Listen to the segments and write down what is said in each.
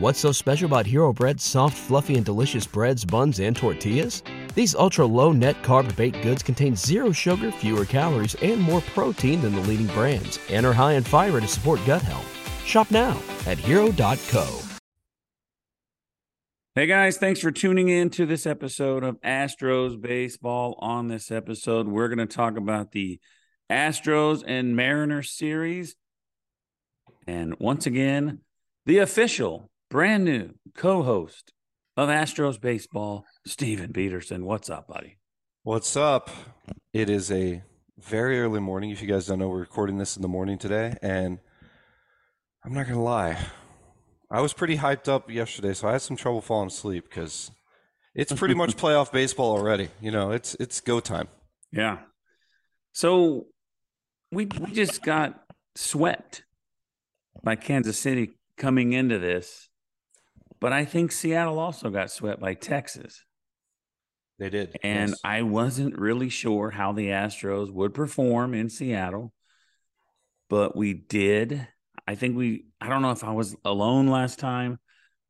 What's so special about Hero Bread's soft, fluffy, and delicious breads, buns, and tortillas? These ultra low net carb baked goods contain zero sugar, fewer calories, and more protein than the leading brands, and are high in fiber to support gut health. Shop now at hero.co. Hey guys, thanks for tuning in to this episode of Astros Baseball. On this episode, we're going to talk about the Astros and Mariners series. And once again, the official brand new co-host of Astros Baseball, Stephen Peterson. What's up, buddy? What's up? It is a very early morning. If you guys don't know, we're recording this in the morning today, and I'm not gonna lie, I was pretty hyped up yesterday, so I had some trouble falling asleep because it's pretty much playoff baseball already. You know, it's it's go time. Yeah. So we we just got swept by Kansas City coming into this, but I think Seattle also got swept by Texas. They did, And yes. I wasn't really sure how the Astros would perform in Seattle, but we did. I think we, I don't know if I was alone last time,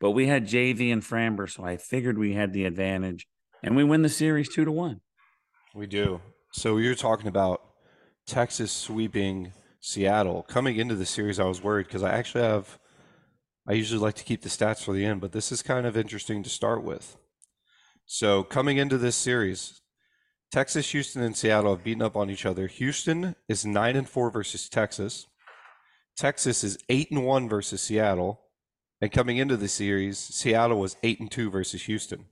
but we had JV and Framber, so I figured we had the advantage and we win the series two to one. we do. So you're talking about Texas sweeping Seattle. Coming into the series, I was worried because I actually have. I usually like to keep the stats for the end, but this is kind of interesting to start with. So coming into this series, Texas, Houston, and Seattle have beaten up on each other. Houston is nine and four versus Texas. Texas is eight and one versus Seattle. And coming into the series, Seattle was eight and two versus Houston.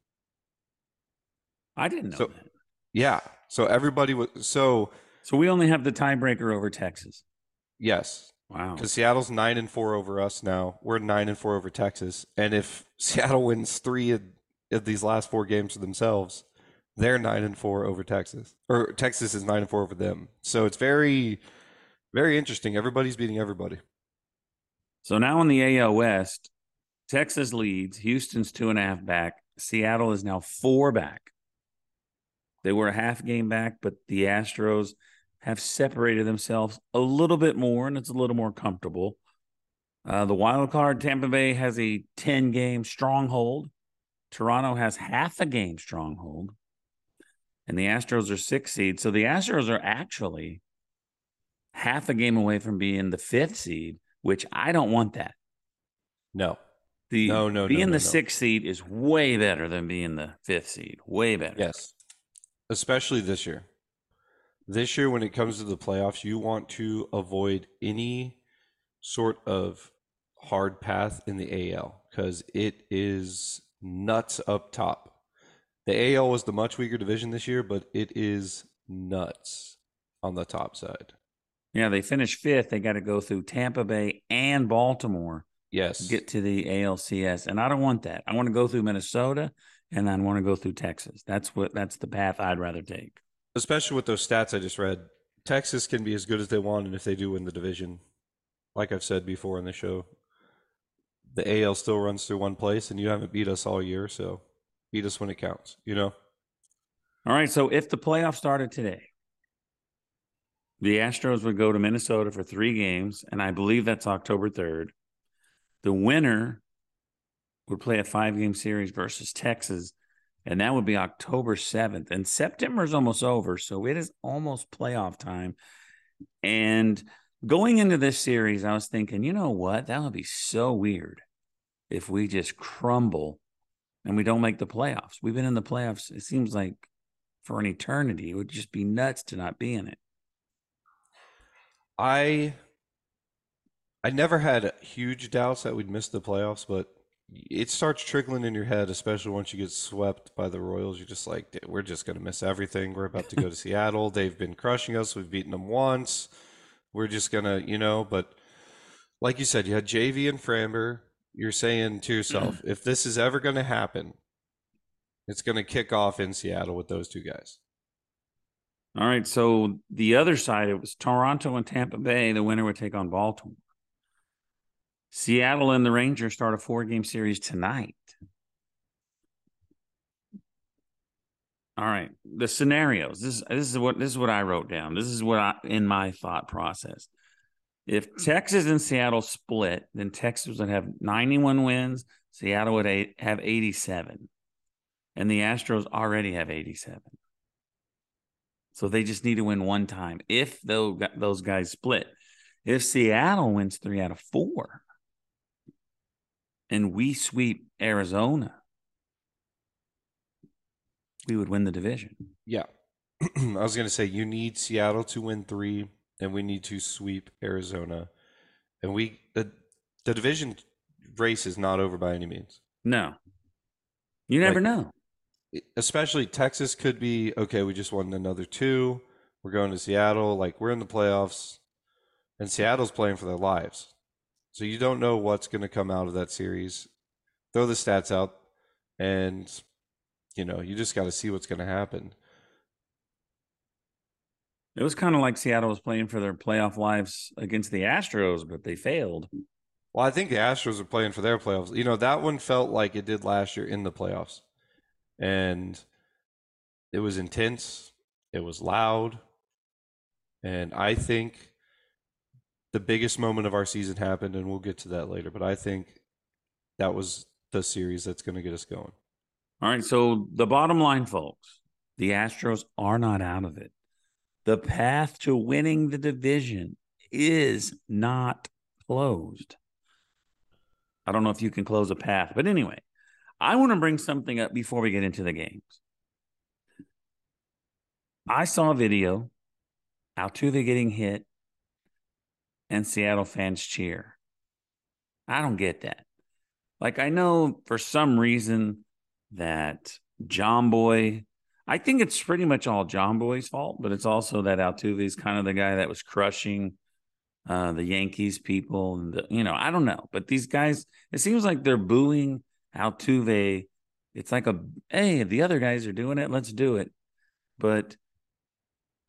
I didn't know So- that. Yeah. So everybody was so So we only have the tiebreaker over Texas. yes, Wow. because Seattle's nine and four over us now. We're nine and four over Texas, and if Seattle wins three of, of these last four games for themselves, they're nine and four over Texas, or Texas is nine and four over them. So it's very, very interesting. Everybody's beating everybody. So now in the AL West, Texas leads. Houston's two and a half back. Seattle is now four back. They were a half game back, but the Astros have separated themselves a little bit more, and it's a little more comfortable. Uh, the wild card, Tampa Bay has a 10 game stronghold. Toronto has half a game stronghold. And the Astros are six seed. So the Astros are actually half a game away from being the fifth seed, which I don't want that. No, The No, no, no, being no, the no. sixth seed is way better than being the fifth seed. Way better. yes, especially this year. This year, when it comes to the playoffs, you want to avoid any sort of hard path in the AL because it is nuts up top. The AL was the much weaker division this year, but it is nuts on the top side. Yeah, they finished fifth. They got to go through Tampa Bay and Baltimore Yes. get to the ALCS, and I don't want that. I want to go through Minnesota, and I want to go through Texas. That's what. That's the path I'd rather take. Especially with those stats I just read. Texas can be as good as they want, and if they do win the division, like I've said before in the show, the AL still runs through one place, and you haven't beat us all year, so beat us when it counts, you know? All right. So if the playoffs started today, the Astros would go to Minnesota for three games, and I believe that's October 3rd. The winner would play a five game series versus Texas, and that would be October 7th. And September is almost over, so it is almost playoff time. And going into this series, I was thinking, you know what? That would be so weird if we just crumble and we don't make the playoffs. We've been in the playoffs, it seems like for an eternity. It would just be nuts to not be in it. I I never had huge doubts that we'd miss the playoffs, but it starts trickling in your head, especially once you get swept by the Royals. You're just like, we're just going to miss everything. We're about to go to Seattle. They've been crushing us. We've beaten them once. We're just going to, you know, but like you said, you had JV and Framber. you're saying to yourself, if this is ever going to happen, it's going to kick off in Seattle with those two guys. All right. So the other side, it was Toronto and Tampa Bay. The winner would take on Baltimore. Seattle and the Rangers start a four game series tonight. All right. The scenarios. This, this is what this is what I wrote down. This is what I in my thought process. If Texas and Seattle split, then Texas would have 91 wins, Seattle would have 87. And the Astros already have 87. So they just need to win one time if those guys split. If Seattle wins three out of four and we sweep Arizona, we would win the division. Yeah. I was going to say you need Seattle to win three, and we need to sweep Arizona. And we the the division race is not over by any means. No. You never like, know. Especially Texas could be okay, we just won another two. We're going to Seattle, like we're in the playoffs, and Seattle's playing for their lives. So you don't know what's going to come out of that series. Throw the stats out, and you know you just got to see what's going to happen. It was kind of like Seattle was playing for their playoff lives against the Astros, but they failed. Well, I think the Astros are playing for their playoffs. You know, that one felt like it did last year in the playoffs. And it was intense, it was loud. And I think the biggest moment of our season happened, and we'll get to that later. But I think that was the series that's going to get us going. All right. So the bottom line, folks, the Astros are not out of it. The path to winning the division is not closed. I don't know if you can close a path, but anyway, I want to bring something up before we get into the games. I saw a video, Altuve getting hit, and Seattle fans cheer. I don't get that. Like, I know for some reason that John Boy, I think it's pretty much all John Boy's fault, but it's also that Altuve is kind of the guy that was crushing uh, the Yankees people. And, the, you know, I don't know. But these guys, it seems like they're booing Altuve. It's like a, hey, the other guys are doing it. Let's do it. But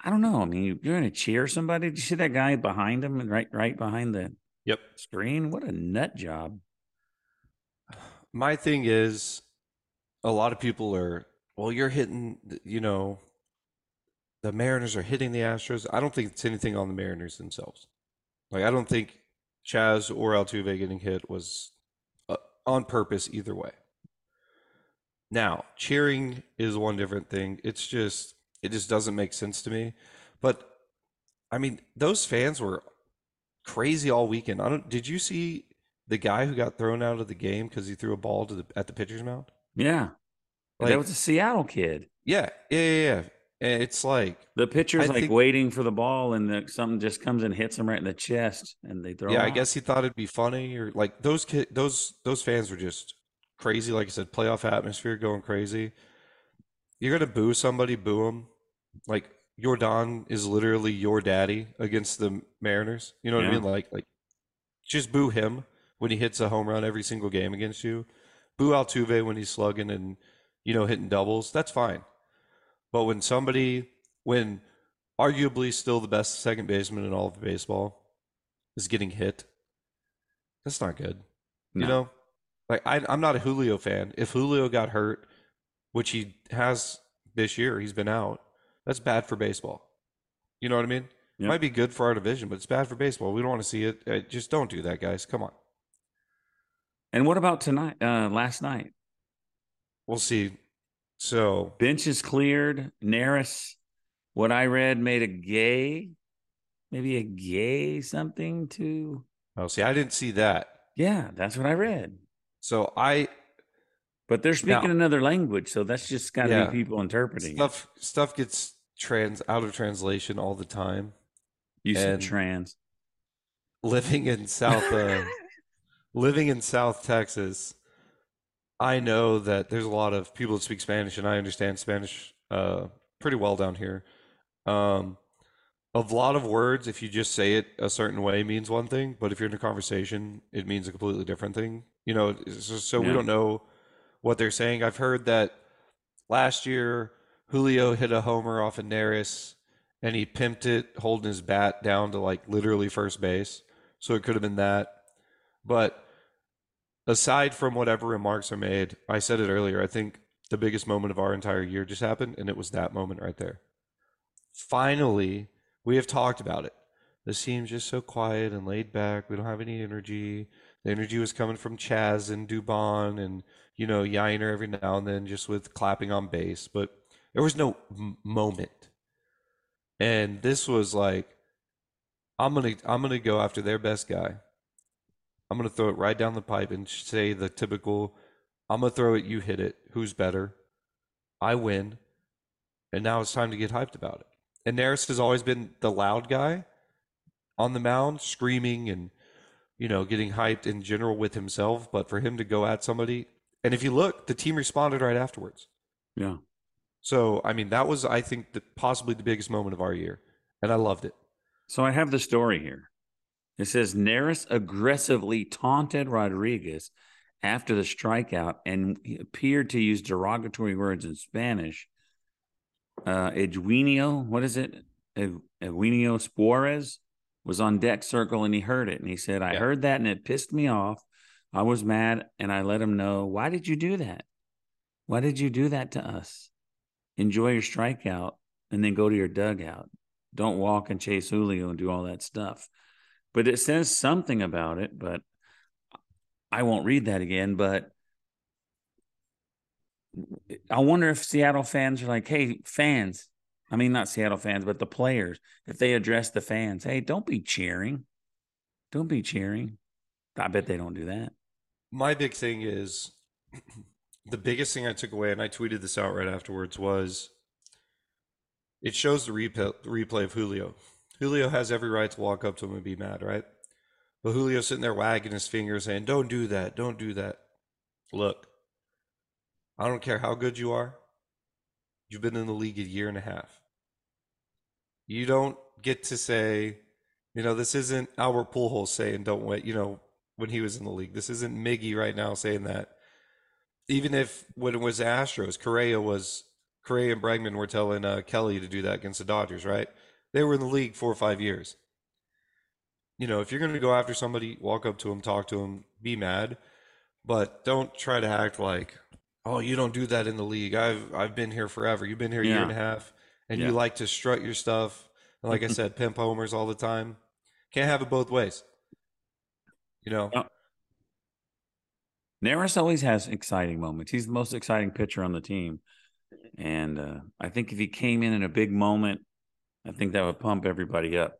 I don't know. I mean, you're going to cheer somebody. Did you see that guy behind him and right, right behind the yep screen? What a nut job. My thing is, a lot of people are, well, you're hitting, you know, the Mariners are hitting the Astros. I don't think it's anything on the Mariners themselves. Like, I don't think Chas or Altuve getting hit was uh, on purpose either way. Now, cheering is one different thing. It's just, it just doesn't make sense to me. But, I mean, those fans were crazy all weekend. I don't, did you see the guy who got thrown out of the game because he threw a ball to the, at the pitcher's mound? Yeah. Like, that was a Seattle kid. Yeah. Yeah. Yeah. yeah. It's like the pitcher's I like think, waiting for the ball, and the, something just comes and hits him right in the chest, and they throw. Yeah, I guess he thought it'd be funny, or like those kid, those those fans were just crazy. Like I said, playoff atmosphere going crazy. You're gonna boo somebody, boo them. Like Yordan is literally your daddy against the Mariners. You know what yeah. I mean? Like like just boo him when he hits a home run every single game against you. Boo Altuve when he's slugging and you know hitting doubles. That's fine. But when somebody, when arguably still the best second baseman in all of baseball is getting hit, that's not good. No. You know, like I, I'm not a Julio fan. If Julio got hurt, which he has this year, he's been out. That's bad for baseball. You know what I mean? Yep. It might be good for our division, but it's bad for baseball. We don't want to see it. Uh, just don't do that, guys. Come on. And what about tonight? Uh, last night? We'll see. So bench is cleared. Neris, what I read, made a gay, maybe a gay something to. Oh, see, I didn't see that. Yeah, that's what I read. So I. But they're speaking now, another language, so that's just got to yeah, be people interpreting stuff. It. Stuff gets trans out of translation all the time. You said trans. Living in South, uh, living in South Texas, I know that there's a lot of people that speak Spanish, and I understand Spanish uh, pretty well down here. Um, a lot of words, if you just say it a certain way, means one thing, but if you're in a conversation, it means a completely different thing. You know, so, so we don't know what they're saying. I've heard that last year Julio hit a homer off of Neris and he pimped it holding his bat down to like literally first base. So it could have been that. But aside from whatever remarks are made, I said it earlier, I think the biggest moment of our entire year just happened, and it was that moment right there. Finally, we have talked about it. This team's just so quiet and laid back. We don't have any energy. The energy was coming from Chas and Dubon and, you know, Yainer every now and then just with clapping on base, but there was no m- moment. And this was like, I'm gonna I'm gonna go after their best guy. I'm gonna throw it right down the pipe and say the typical, I'm gonna throw it, you hit it. Who's better? I win. And now it's time to get hyped about it. And Neris has always been the loud guy on the mound, screaming and you know getting hyped in general with himself. But for him to go at somebody, and if you look, the team responded right afterwards. Yeah. So I mean, that was I think the, possibly the biggest moment of our year, and I loved it. So I have the story here. It says Neris aggressively taunted Rodriguez after the strikeout and he appeared to use derogatory words in Spanish. Uh, Eugenio, what is it? Eugenio Suarez was on deck circle and he heard it. And he said, I Yeah. heard that and it pissed me off. I was mad and I let him know, why did you do that? Why did you do that to us? Enjoy your strikeout and then go to your dugout. Don't walk and chase Julio and do all that stuff. But it says something about it, but I won't read that again. But I wonder if Seattle fans are like, hey, fans, I mean, not Seattle fans, but the players, if they address the fans, hey, don't be cheering. Don't be cheering. I bet they don't do that. My big thing is the biggest thing I took away, and I tweeted this out right afterwards, was it shows the replay, replay of Julio. Julio has every right to walk up to him and be mad, right? But Julio's sitting there wagging his finger saying, Don't do that. Don't do that. Look, I don't care how good you are. You've been in the league a year and a half. You don't get to say, you know, this isn't Albert Pujols saying, don't wait, you know, when he was in the league. This isn't Miggy right now saying that. Even if when it was Astros, Correa was Correa and Bregman were telling uh, Kelly to do that against the Dodgers, right? They were in the league four or five years. You know, if you're going to go after somebody, walk up to him, talk to him, be mad, but don't try to act like, oh, you don't do that in the league. I've I've been here forever. You've been here a year and a half, and Yeah. you like to strut your stuff. And like I said, pimp homers all the time. Can't have it both ways. You know, Yeah. Neris always has exciting moments. He's the most exciting pitcher on the team. And uh, I think if he came in in a big moment, I think that would pump everybody up.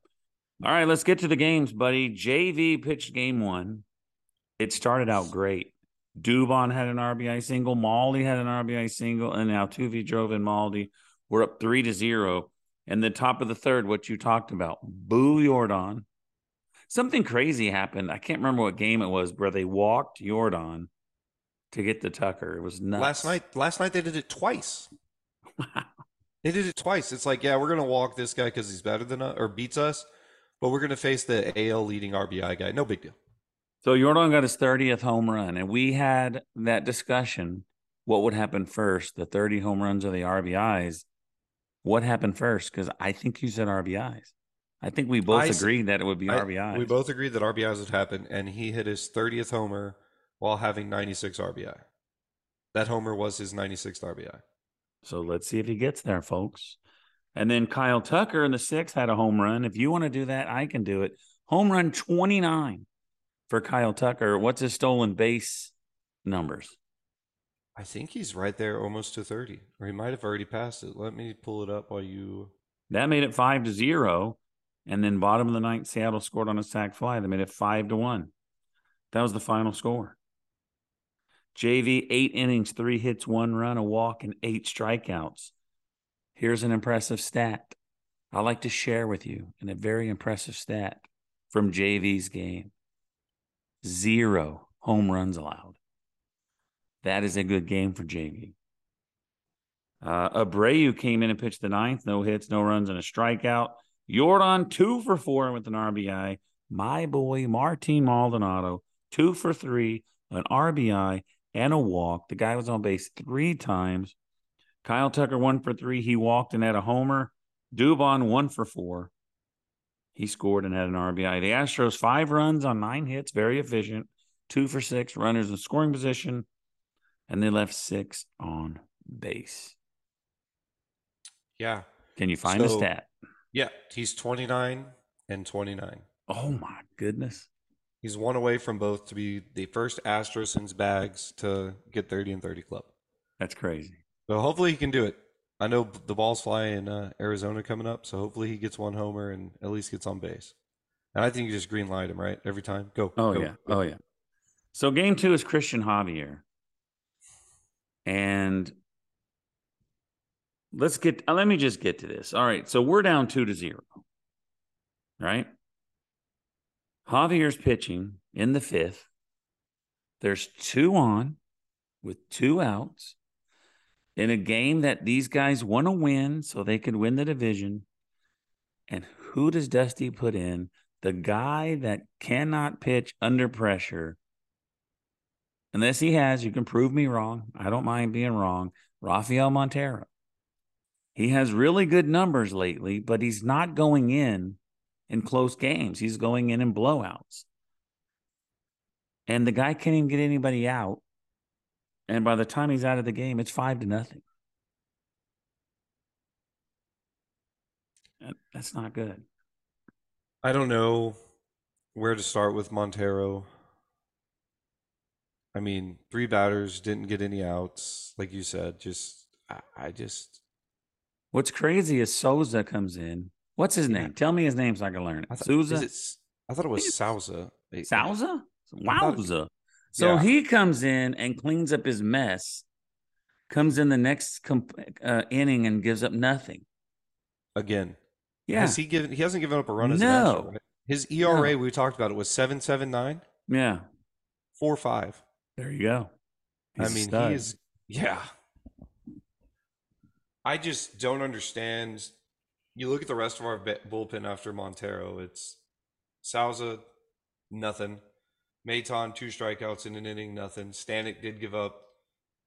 All right, let's get to the games, buddy. JV pitched game one. It started out great. Dubon had an RBI single. Maldi had an RBI single. And now Tuve drove in Maldi. We're up three to zero. And the top of the third, what you talked about, Boo Yordan. Something crazy happened. I can't remember what game it was where they walked Yordan to get the Tucker. It was nuts. last night last night they did it twice. Wow. They did it twice. It's like, yeah, we're gonna walk this guy because he's better than us or beats us, but we're gonna face the AL leading RBI guy. No big deal. So Yordan got his 30th home run, and we had that discussion. What would happen first, the 30 home runs or the RBIs? What happened first? Because I think you said RBIs. I think we both I agreed that it would be I- RBIs. we both agreed that RBIs would happen, and he hit his 30th homer while having 96 RBI. That homer was his 96th RBI. So let's see if he gets there, folks. And then Kyle Tucker in the sixth had a home run. If you want to do that, I can do it. Home run 29 for Kyle Tucker. What's his stolen base numbers? I think he's right there almost to 30, or he might have already passed it. Let me pull it up while you. That made it five to zero. And then bottom of the ninth, Seattle scored on a sac fly. They made it five to one. That was the final score. JV, eight innings, three hits, one run, a walk, and eight strikeouts. Here's an impressive stat I like to share with you, and a very impressive stat from JV's game zero home runs allowed. That is a good game for JV. Uh, Abreu came in and pitched the ninth, no hits, no runs, and a strikeout. Yordan, two for four with an RBI. My boy, Martin Maldonado, two for three, an RBI, and a walk. The guy was on base three times. Kyle Tucker, one for three. He walked and had a homer. Dubon, one for four. He scored and had an RBI. The Astros, five runs on nine hits, very efficient. Two for six, runners in scoring position. And they left six on base. Yeah. Can you find the So- stat? Yeah. He's 29 and 29. Oh my goodness. He's one away from both to be the first Astro since Bags to get 30 and 30 club. That's crazy. So hopefully he can do it. I know the ball's fly in uh, Arizona coming up, so hopefully he gets one homer and at least gets on base. And I think you just green light him right every time. Go. Oh go, yeah. go. Oh yeah. So game two is Christian Javier. And let's get uh, let me just get to this. All right. So we're down two to zero. Right? Javier's pitching in the fifth. There's two on with two outs in a game that these guys want to win so they could win the division. And who does Dusty put in? The guy that cannot pitch under pressure. Unless he has, you can prove me wrong. I don't mind being wrong. Rafael Montero. He has really good numbers lately, but he's not going in in close games. He's going in in blowouts. And the guy can't even get anybody out. And by the time he's out of the game, it's five to nothing. That's not good. I don't know where to start with Montero. I mean, three batters didn't get any outs, like you said. Just, I, just, What's crazy is Sousa comes in. What's his name? Tell me his name so I can learn it. I thought, Sousa? it I thought it was Sousa. Sousa? Wowza. So Yeah. he comes in and cleans up his mess, comes in the next comp- uh, inning and gives up nothing. Again, Yeah. has he given? He hasn't given up a run as No. Right? His ERA we talked about it was seven seven nine yeah. four five. There you go. I He's a mean, he is. Yeah. I just don't understand. You look at the rest of our bullpen after Montero. It's Sousa, nothing. Maton, two strikeouts in an inning, nothing. Stanek did give up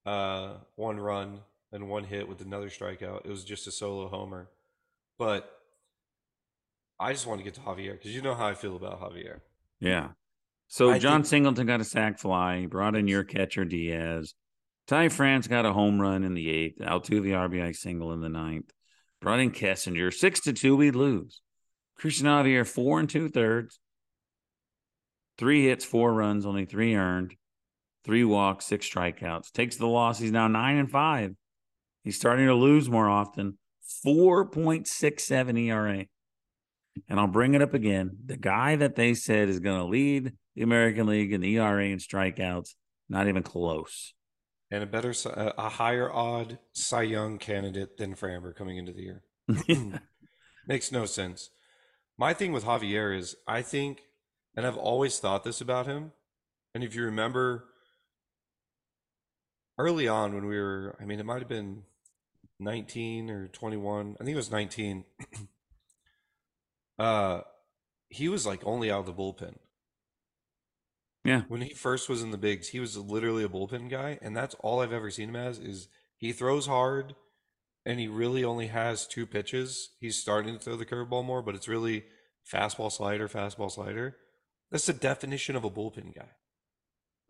uh, one run and one hit with another strikeout. It was just a solo homer. But I just want to get to Javier because you know how I feel about Javier. Yeah. So I Jon think- Singleton got a sac fly. Brought in your catcher Diaz. Ty France got a home run in the eighth. Altuve RBI single in the ninth. Brought in Kessinger. Six to two, we lose. Christian Javier four and two thirds. Three hits, four runs, only three earned. Three walks, six strikeouts. Takes the loss. He's now nine and five. He's starting to lose more often. 4.67 ERA. And I'll bring it up again. The guy that they said is going to lead the American League in the ERA and strikeouts, not even close. And a better, a a higher odd Cy Young candidate than Framber coming into the year. Makes no sense. My thing with Javier is I think, and I've always thought this about him. And if you remember early on when we were, I mean, it might have been 19 or 21. I think it was 19. uh, he was like only out of the bullpen. Yeah. When he first was in the bigs, he was literally a bullpen guy, and that's all I've ever seen him as is he throws hard and he really only has two pitches. He's starting to throw the curveball more, but it's really fastball slider, fastball slider. That's the definition of a bullpen guy.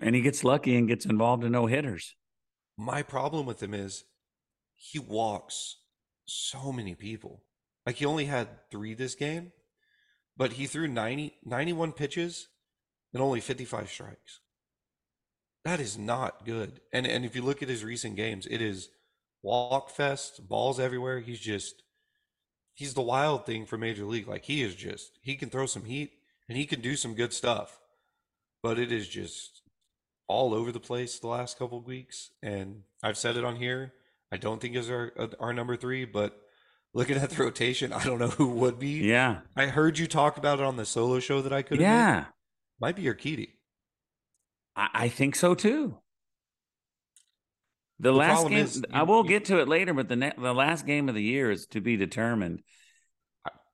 and he gets lucky and gets involved in no hitters. My problem with him is he walks so many people. Like he only had three this game, but he threw 90, 91 pitches and only 55 strikes. That is not good. And and if you look at his recent games, it is walk fest, balls everywhere. He's just he's the wild thing for major league. Like he is just he can throw some heat and he can do some good stuff. But it is just all over the place the last couple of weeks and I've said it on here. I don't think is our our number 3, but looking at the rotation, I don't know who would be. Yeah. I heard you talk about it on the solo show that I could have made. Might be your Urquidy. I, I think so too. The, The last game, is I will you- get to it later, but the ne- the last game of the year is to be determined.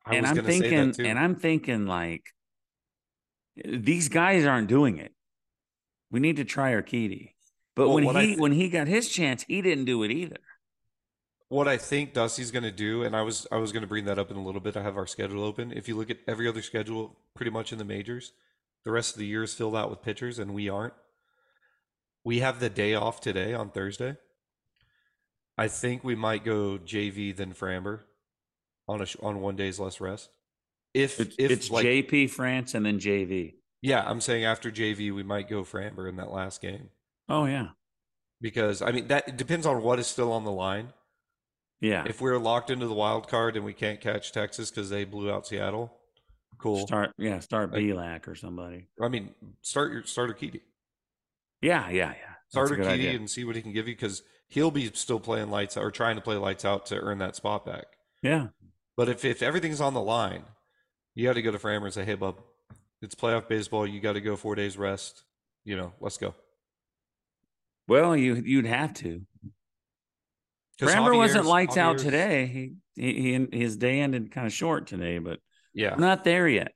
I and was I'm gonna say that thinking, too. and I'm thinking like these guys aren't doing it. We need to try Urquidy. But Well, when he thi- when he got his chance, he didn't do it either. what I think Dusty's going to do, and I was I was going to bring that up in a little bit. I have our schedule open. If you look at every other schedule, pretty much in the majors, the rest of the year is filled out with pitchers, and we aren't. We have the day off today on Thursday. I think we might go JV then Framber on a on one day's less rest. If It's, if it's like JP France and then JV. yeah, I'm saying after JV we might go Framber in that last game Oh yeah, because I mean that it depends on what is still on the line. yeah. If we're locked into the wild card and we can't catch Texas because they blew out Seattle, cool. Start yeah, start Like- Bielak or somebody. I mean, start your starter Keedy. Yeah, yeah, yeah. That's a Starter Keedy and see what he can give you because he'll be still playing lights out or trying to play lights out to earn that spot back. Yeah, But if, if everything's on the line, you got to go to Framber and say, hey, bub, it's playoff baseball. You got to go four days rest. You know, let's go. well, you you'd have to. Framber wasn't Javier's- lights out today. He, he he his day ended kind of short today, but Yeah. we're not there yet.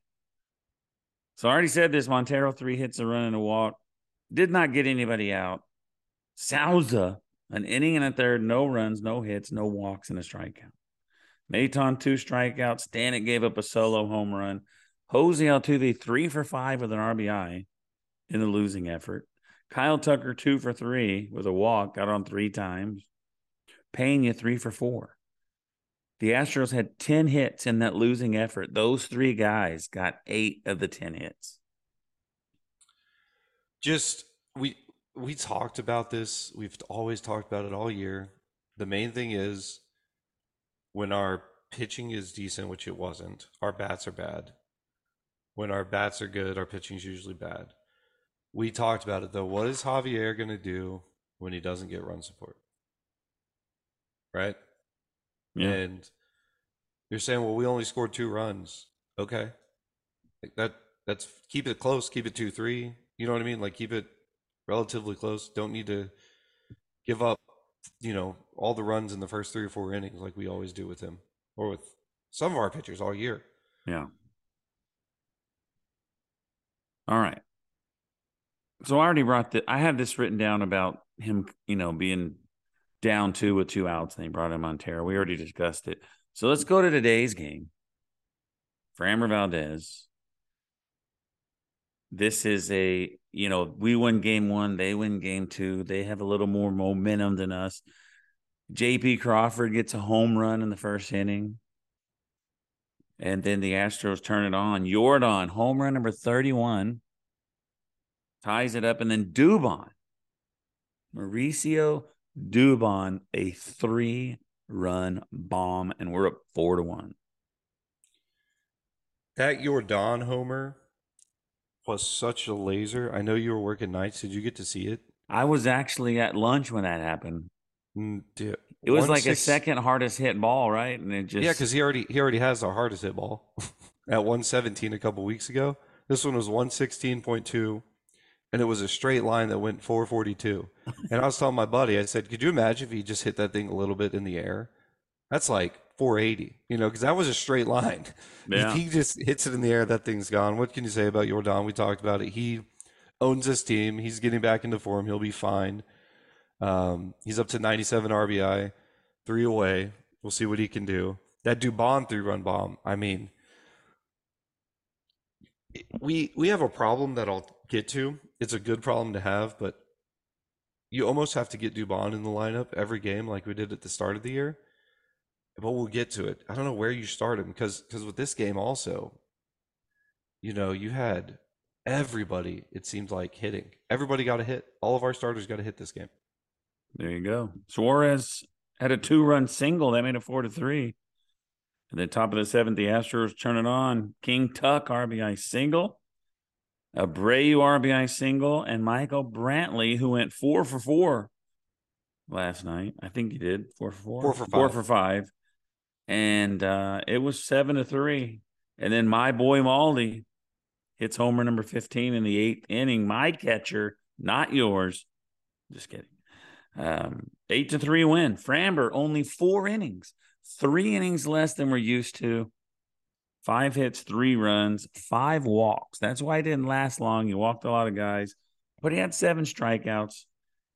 So I already said this: Montero three hits, a run, and a walk. Did not get anybody out. Sousa an inning and a third, no runs, no hits, no walks, and a strikeout. Maton two strikeouts. Stanek gave up a solo home run. Jose Altuve three for five with an RBI in the losing effort. Kyle Tucker two for three with a walk, got on three times. Pena three for four. The Astros had 10 hits in that losing effort. Those three guys got eight of the 10 hits. just we we talked about this. We've always talked about it all year. The main thing is when our pitching is decent which it wasn't our bats are bad. When our bats are good our pitching is usually bad. We talked about it though. What is javier going to do when he doesn't get run support? Right and you're saying well we only scored two runs. Okay. Like that that's keep it close keep it 2-3 you know what i mean? Like keep it relatively close. Don't need to give up you know all the runs in the first three or four innings like we always do with him or with some of our pitchers all year. Yeah. All right. So I already brought the I have this written down about him, you know, being down two with two outs, and they brought in Montero. We already discussed it. So let's go to today's game. Framber Valdez. This is a, you know, we win game one, they win game two. They have a little more momentum than us. JP Crawford gets a home run in the first inning. And then the Astros turn it on. Yordan, home run number 31, ties it up. And then Dubon, Mauricio Dubon, a three run bomb. And we're up four to one. that Yordan homer was such a laser i know you were working nights did you get to see it I was actually at lunch when that happened. Mm, dude, It was like a second hardest hit ball, right? And it just yeah because he already he already has our hardest hit ball at 117 a couple weeks ago this one was 116.2 and it was a straight line that went 442 and i was telling my buddy i said could you imagine if he just hit that thing a little bit in the air? That's like 480 you know because that was a straight line. Yeah. if he just hits it in the air that thing's gone. What can you say about Yordan? We talked about it. He owns this team. He's getting back into form. He'll be fine. Um, he's up to 97 rbi three away. We'll see what he can do. That dubon three run bomb i mean we we have a problem that I'll get to. It's a good problem to have, but you almost have to get Dubon in the lineup every game, like we did at the start of the year. But we'll get to it. I don't know where you start him because because with this game also, you know, you had everybody. It seemed like hitting. Everybody got a hit. All of our starters got a hit this game. There you go. Suarez had a two run single that made it four to three. At the top of the seventh, the Astros turn it on. King Tuck RBI single, Abreu RBI single, and Michael Brantley, who went four for four last night. I think he did four for four. Four for Four five. for five. And uh, it was seven to three. And then my boy Maldy hits homer number 15 in the eighth inning. My catcher, not yours. Just kidding. Um, eight to three win. Framber only four innings, three innings less than we're used to. Five hits, three runs, five walks. That's why he didn't last long. He walked a lot of guys, but he had seven strikeouts,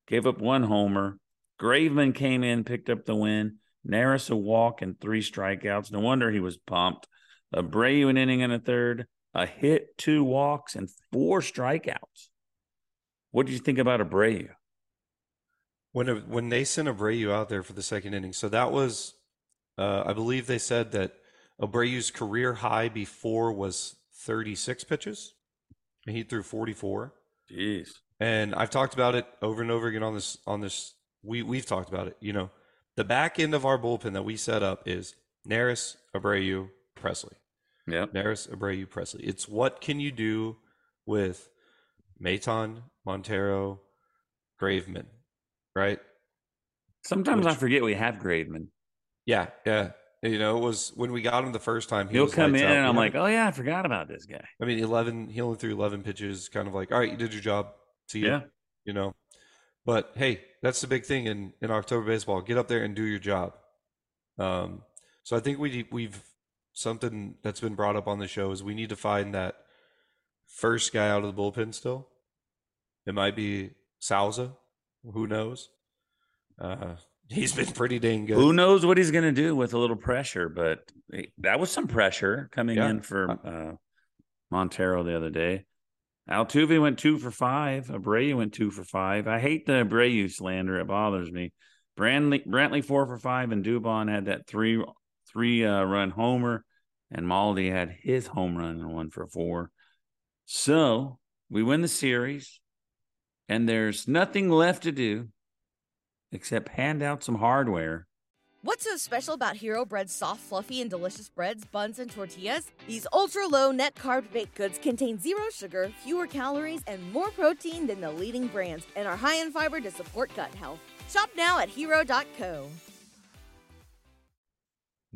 gave up one homer. Graveman came in, picked up the win. Neris a walk and three strikeouts. No wonder he was pumped. Abreu an inning and a third, a hit, two walks, and four strikeouts. What did you think about Abreu? When when they sent Abreu out there for the second inning, so that was, uh, I believe they said that Abreu's career high before was 36 pitches, and he threw 44. Jeez. And I've talked about it over and over again on this on this. We we've talked about it. You know, the back end of our bullpen that we set up is Neris, Abreu, Pressly. Yeah. Neris, Abreu, Pressly. It's what can you do with Maton, Montero, Graveman, right? Sometimes Which- I forget we have Graveman. Yeah, yeah. You know, it was when we got him the first time. He He'll was come in and I'm like, oh yeah, I forgot about this guy. I mean, eleven. He only threw eleven pitches. Kind of like, all right, you did your job. See ya. Yeah. You know, but hey, that's the big thing in in October baseball. Get up there and do your job. Um, so I think we we've something that's been brought up on the show is we need to find that first guy out of the bullpen. Still, it might be Salza. Who knows? Uh, he's been pretty dang good. Who knows what he's going to do with a little pressure? But that was some pressure coming Yeah. in for uh, Montero the other day. Altuve went two for five. Abreu went two for five. I hate the Abreu slander; it bothers me. Brantley, Brantley four for five, and Dubon had that three three uh, run homer, and Maldi had his home run and one for four. So we win the series, and there's nothing left to do except hand out some hardware What's so special about Hero Bread's soft, fluffy, and delicious breads, buns, and tortillas? These ultra low net carb baked goods contain zero sugar, fewer calories, and more protein than the leading brands, and are high in fiber to support gut health. Shop now at hero.co.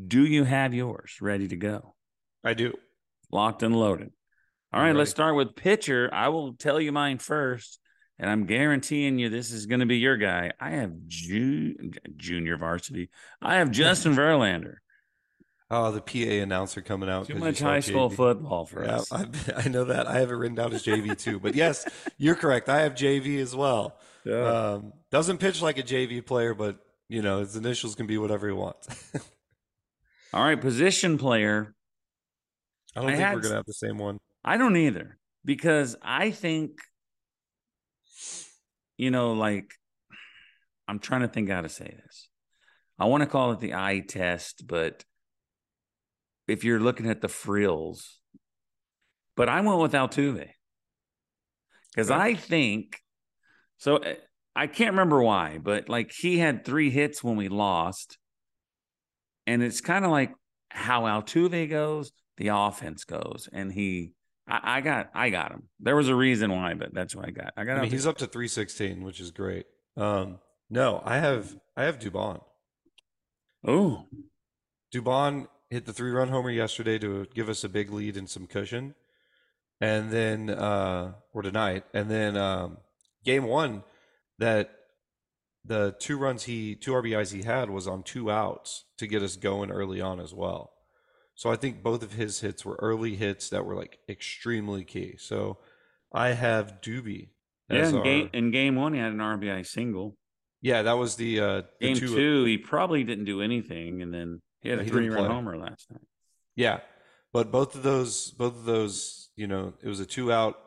Do you have yours ready to go? I do. Locked and loaded. All I'm right, let's start with pitcher. I will tell you mine first, and I'm guaranteeing you this is going to be your guy. I have ju- junior varsity. I have Justin Verlander. Oh, the PA announcer coming out. Too much high school JV. football for Yeah, us. I, I know that. I have it written down as JV too. But yes, you're correct. I have JV as well. Um, doesn't pitch like a JV player, but you know his initials can be whatever he wants. All right, position player. I don't I think had- we're gonna have the same one. I don't either because I think, you know, like I'm trying to think how to say this. I want to call it the eye test, but if you're looking at the frills, but I went with Altuve because. I think so. eh, I can't remember why, but like he had three hits when we lost, and it's kind of like how Altuve goes, the offense goes, and he. I, I got, I got him. There was a reason why, but that's what I got. I got. I mean, he's up to 316, which is great. Um, no, I have I have Dubon. Oh, Dubon hit the three run homer yesterday to give us a big lead and some cushion. And then, uh, or tonight. And then, um, game one, that the two runs he, two RBIs he had was on two outs to get us going early on as well. So I think both of his hits were early hits that were like extremely key. So I have Doobie. yeah. In our- game, in game one, he had an RBI single. yeah, that was the, uh, the Game two, he probably didn't do anything, and then he had a three-run play. homer last night. Yeah, but both of those, both of those, you know, it was a two out,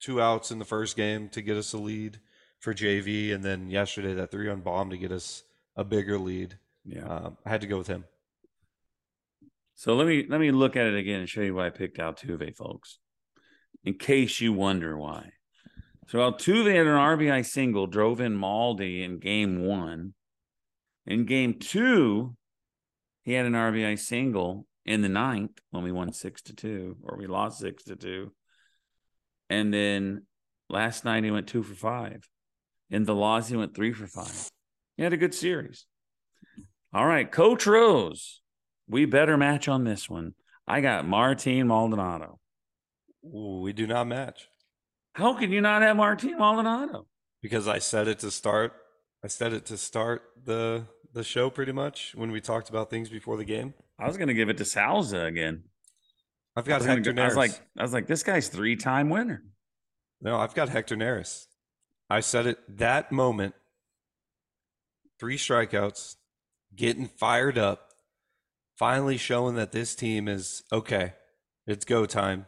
two outs in the first game to get us a lead for JV, and then yesterday that three run bomb to get us a bigger lead. Yeah. Um, I had to go with him. So let me let me look at it again and show you why I picked Altuve, folks. In case you wonder why. So Altuve had an RBI single, drove in Maldi in game one. In game two, he had an RBI single in the ninth when we won six to two, or we lost six to two. And then last night he went two for five. In the loss, he went three for five. He had a good series. All right, Coach Rose. We better match on this one. I got Martin Maldonado. Ooh, we do not match How can you not have Martin Maldonado? because I said it to start. I said it to start the the show pretty much when we talked about things before the game. I was going to give it to Salza again. I've I got gonna Hector go- I was like, I was like, this guy's three time winner. No, I've got Hector Neris. I said it that moment. Three strikeouts, getting fired up, finally showing that this team is okay. It's go time.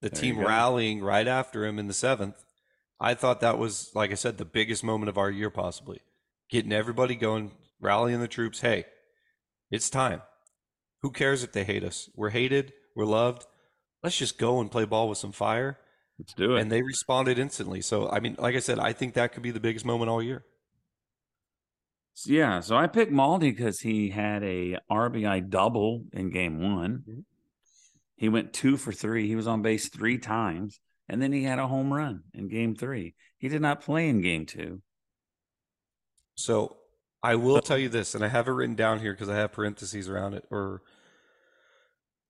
The There team rallying right after him in the seventh. I thought that was, like I said, the biggest moment of our year, possibly. Getting everybody going, rallying the troops. Hey, it's time. Who cares if they hate us? We're hated, we're loved. Let's just go and play ball with some fire Let's do it. and they responded instantly. So, I mean, like I said, I think that could be the biggest moment all year. Yeah, so I picked Maldi because he had a RBI double in game one. Mhm. He went two for three. He was on base three times, and then he had a home run in game three. He did not play in game two. So, I will tell you this, and I have it written down here because I have parentheses around it. Or,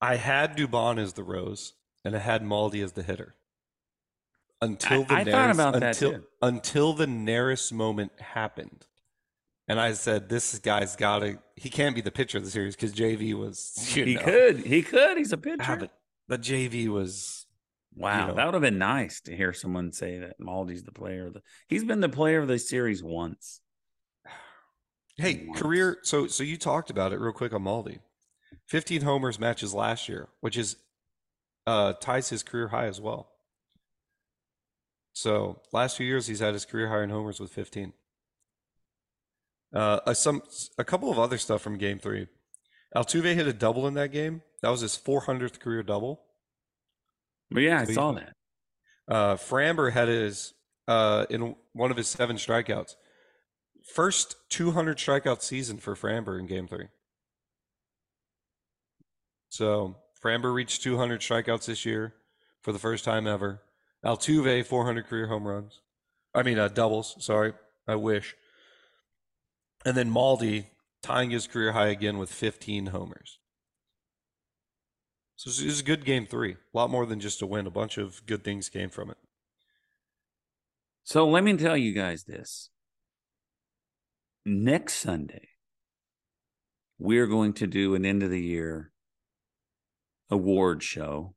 I had Dubon as the rose, and I had Maldi as the hitter. Until the I thought about that until, too. until the Neris moment happened, and I said, "This guy's got to. He can't be the pitcher of the series because JV was. you He know. could. He could. He's a pitcher. Ah, but but JV was wow, know. that would have been nice to hear someone say that Maldi's the player. Of the, he's been the player of the series once. Hey, Once. career. So, so you talked about it real quick on Maldi. 15 homers matches last year, which is uh, ties his career high as well. So, last few years he's had his career high in homers with 15. Uh, some a couple of other stuff from Game Three. Altuve hit a double in that game. That was his 400th career double. But yeah, I So he- saw that. Uh, Framber had his uh, in one of his seven strikeouts. First 200 strikeout season for Framber in Game Three. So Framber reached 200 strikeouts this year for the first time ever. Altuve 400 career home runs. I mean uh, doubles. Sorry, I wish. And then Maldi tying his career high again with 15 homers. So it was a good game three. A lot more than just a win. A bunch of good things came from it. So let me tell you guys this. Next Sunday, we're going to do an end of the year award show,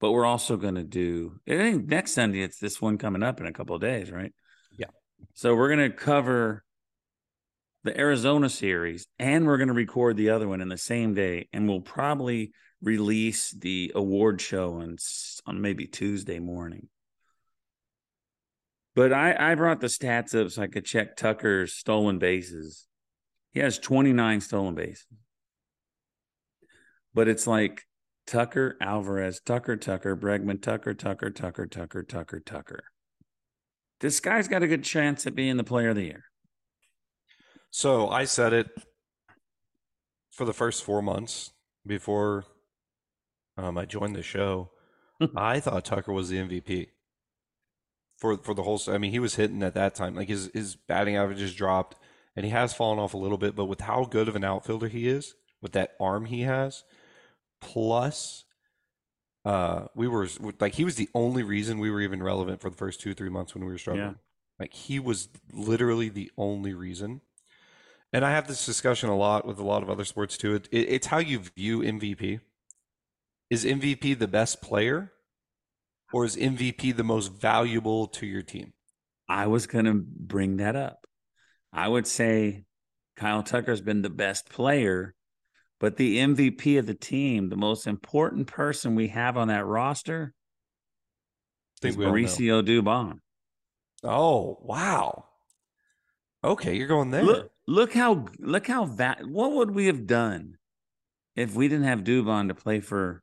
but we're also going to do, I think next Sunday, it's this one coming up in a couple of days, right? Yeah. So we're going to cover the Arizona series and we're going to record the other one in the same day. And we'll probably release the award show on, on maybe Tuesday morning. But I, I brought the stats up so I could check Tucker's stolen bases. He has 29 stolen bases. But it's like Tucker, Alvarez, Tucker, Tucker, Bregman, Tucker, Tucker, Tucker, Tucker, Tucker, Tucker. This guy's got a good chance at being the player of the year. So I said it for the first four months before um, I joined the show. I thought Tucker was the MVP for for the whole. I mean, he was hitting at that time. Like his his batting averages dropped, and he has fallen off a little bit. But with how good of an outfielder he is, with that arm he has, plus. Uh, we were like he was the only reason we were even relevant for the first two three months when we were struggling. Yeah. Like he was literally the only reason. And I have this discussion a lot with a lot of other sports too. It, it, it's how you view MVP. Is MVP the best player, or is MVP the most valuable to your team? I was going to bring that up. I would say Kyle Tucker's been the best player, but the MVP of the team, the most important person we have on that roster, I is think. Mauricio Dubon. Oh wow. Okay, you're going there. Look, look how look how that. What would we have done if we didn't have Dubon to play for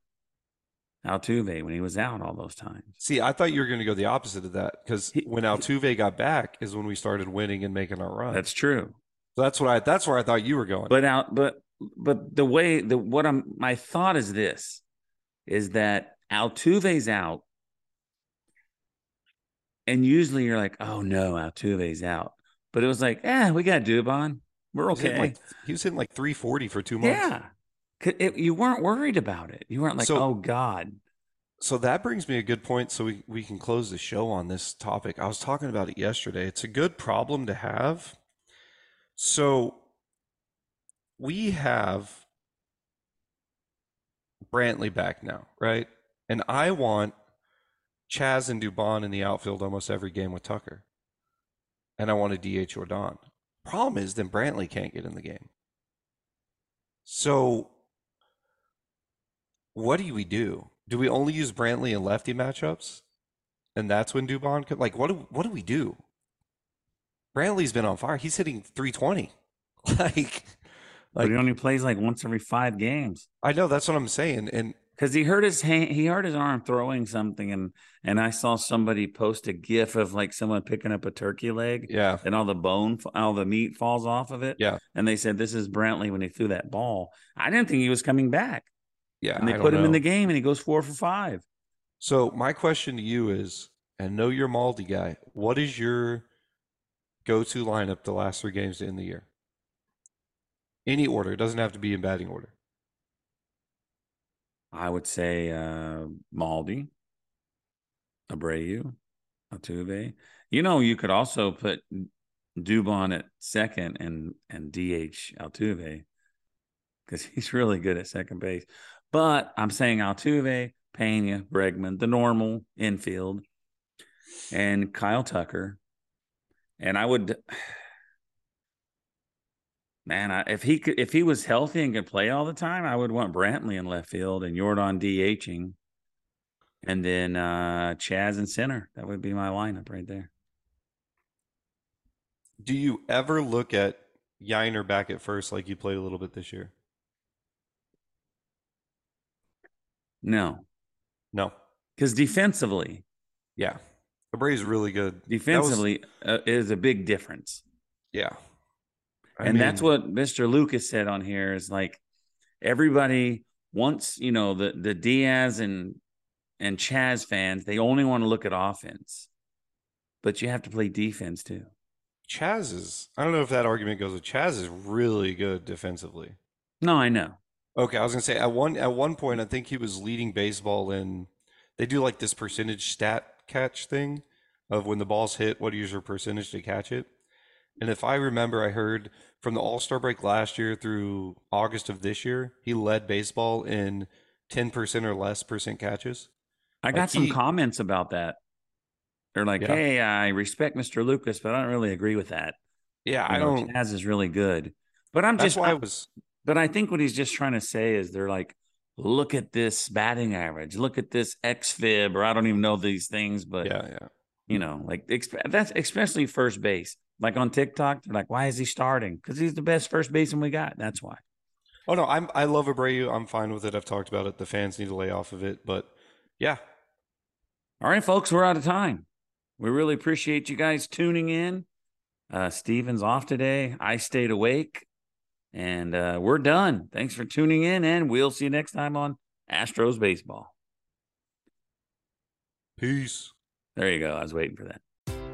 Altuve when he was out all those times? See, I thought you were going to go the opposite of that because when Altuve got back is when we started winning and making our run. That's true. so that's what I. That's where I thought you were going. But out, but but the way the what I'm my thought is this is that Altuve's out, and usually you're like, oh no, Altuve's out. But it was like, yeah, we got Dubon. We're He was hitting okay. like he was hitting like 340 for two months. Yeah. it- you weren't worried about it. You weren't like, So- oh God. So that brings me a good point so we, we can close the show on this topic. I was talking about it yesterday. It's a good problem to have. So we have Brantley back now, right? And I want Chas and Dubon in the outfield almost every game with Tucker. And I want a DH Yordan. Problem is, then Brantley can't get in the game. So, what do we do? Do we only use Brantley in lefty matchups? And that's when Dubon could like what do what do we do? Brantley's been on fire. He's hitting 320. like but he only plays like once every five games. I know that's what I'm saying. And because he hurt his hand, he hurt his arm throwing something, and and I saw somebody post a GIF of like someone picking up a turkey leg, yeah, and all the bone, all the meat falls off of it, yeah, and they said this is Brantley when he threw that ball. I didn't think he was coming back, yeah, and they put him know. in the game, and he goes four for five. So my question to you is, and know your Maldi guy, what is your go-to lineup the last three games in the year? Any order. It doesn't have to be in batting order. I would say uh, Maldi, Abreu, Altuve. You know, you could also put Dubon at second and and DH Altuve because he's really good at second base. But I'm saying Altuve, Pena, Bregman, the normal infield, and Kyle Tucker. And I would Man, I, if he could, if he was healthy and could play all the time, I would want Brantley in left field and Yordan DHing, and then uh, Chas in center. That would be my lineup right there. Do you ever look at Yainer back at first, like you played a little bit this year? No, no, because defensively, yeah, is really good. Defensively, was... uh, is a big difference. Yeah, I and mean, that's what Mr. Lucas said on here is like everybody wants, you know, the the Diaz and and Chas fans, they only want to look at offense. But you have to play defense too. Chas is I don't know if that argument goes with Chas is really good defensively. No, I know. Okay, I was gonna say at one at one point I think he was leading baseball in they do like this percentage stat catch thing of when the ball's hit, what is your percentage to catch it? And if I remember, I heard from the All Star break last year through August of this year, he led baseball in 10% or less percent catches. I got some comments about that. They're like, yeah. hey, I respect Mr. Lucas, but I don't really agree with that. Yeah, you I know, don't. Chas is really good. But I'm just, why I was. But I think what he's just trying to say is they're like, look at this batting average, look at this xFIP, or I don't even know these things, but yeah, yeah. You know, like that's especially first base. Like on TikTok, they're like, "Why is he starting? Because he's the best first baseman we got. That's why." Oh no, I'm I love Abreu. I'm fine with it. I've talked about it. The fans need to lay off of it, but yeah. All right, folks, we're out of time. We really appreciate you guys tuning in. Uh, Stephen's off today. I stayed awake, and uh, we're done. Thanks for tuning in, and we'll see you next time on Astros Baseball. Peace. There you go. I was waiting for that.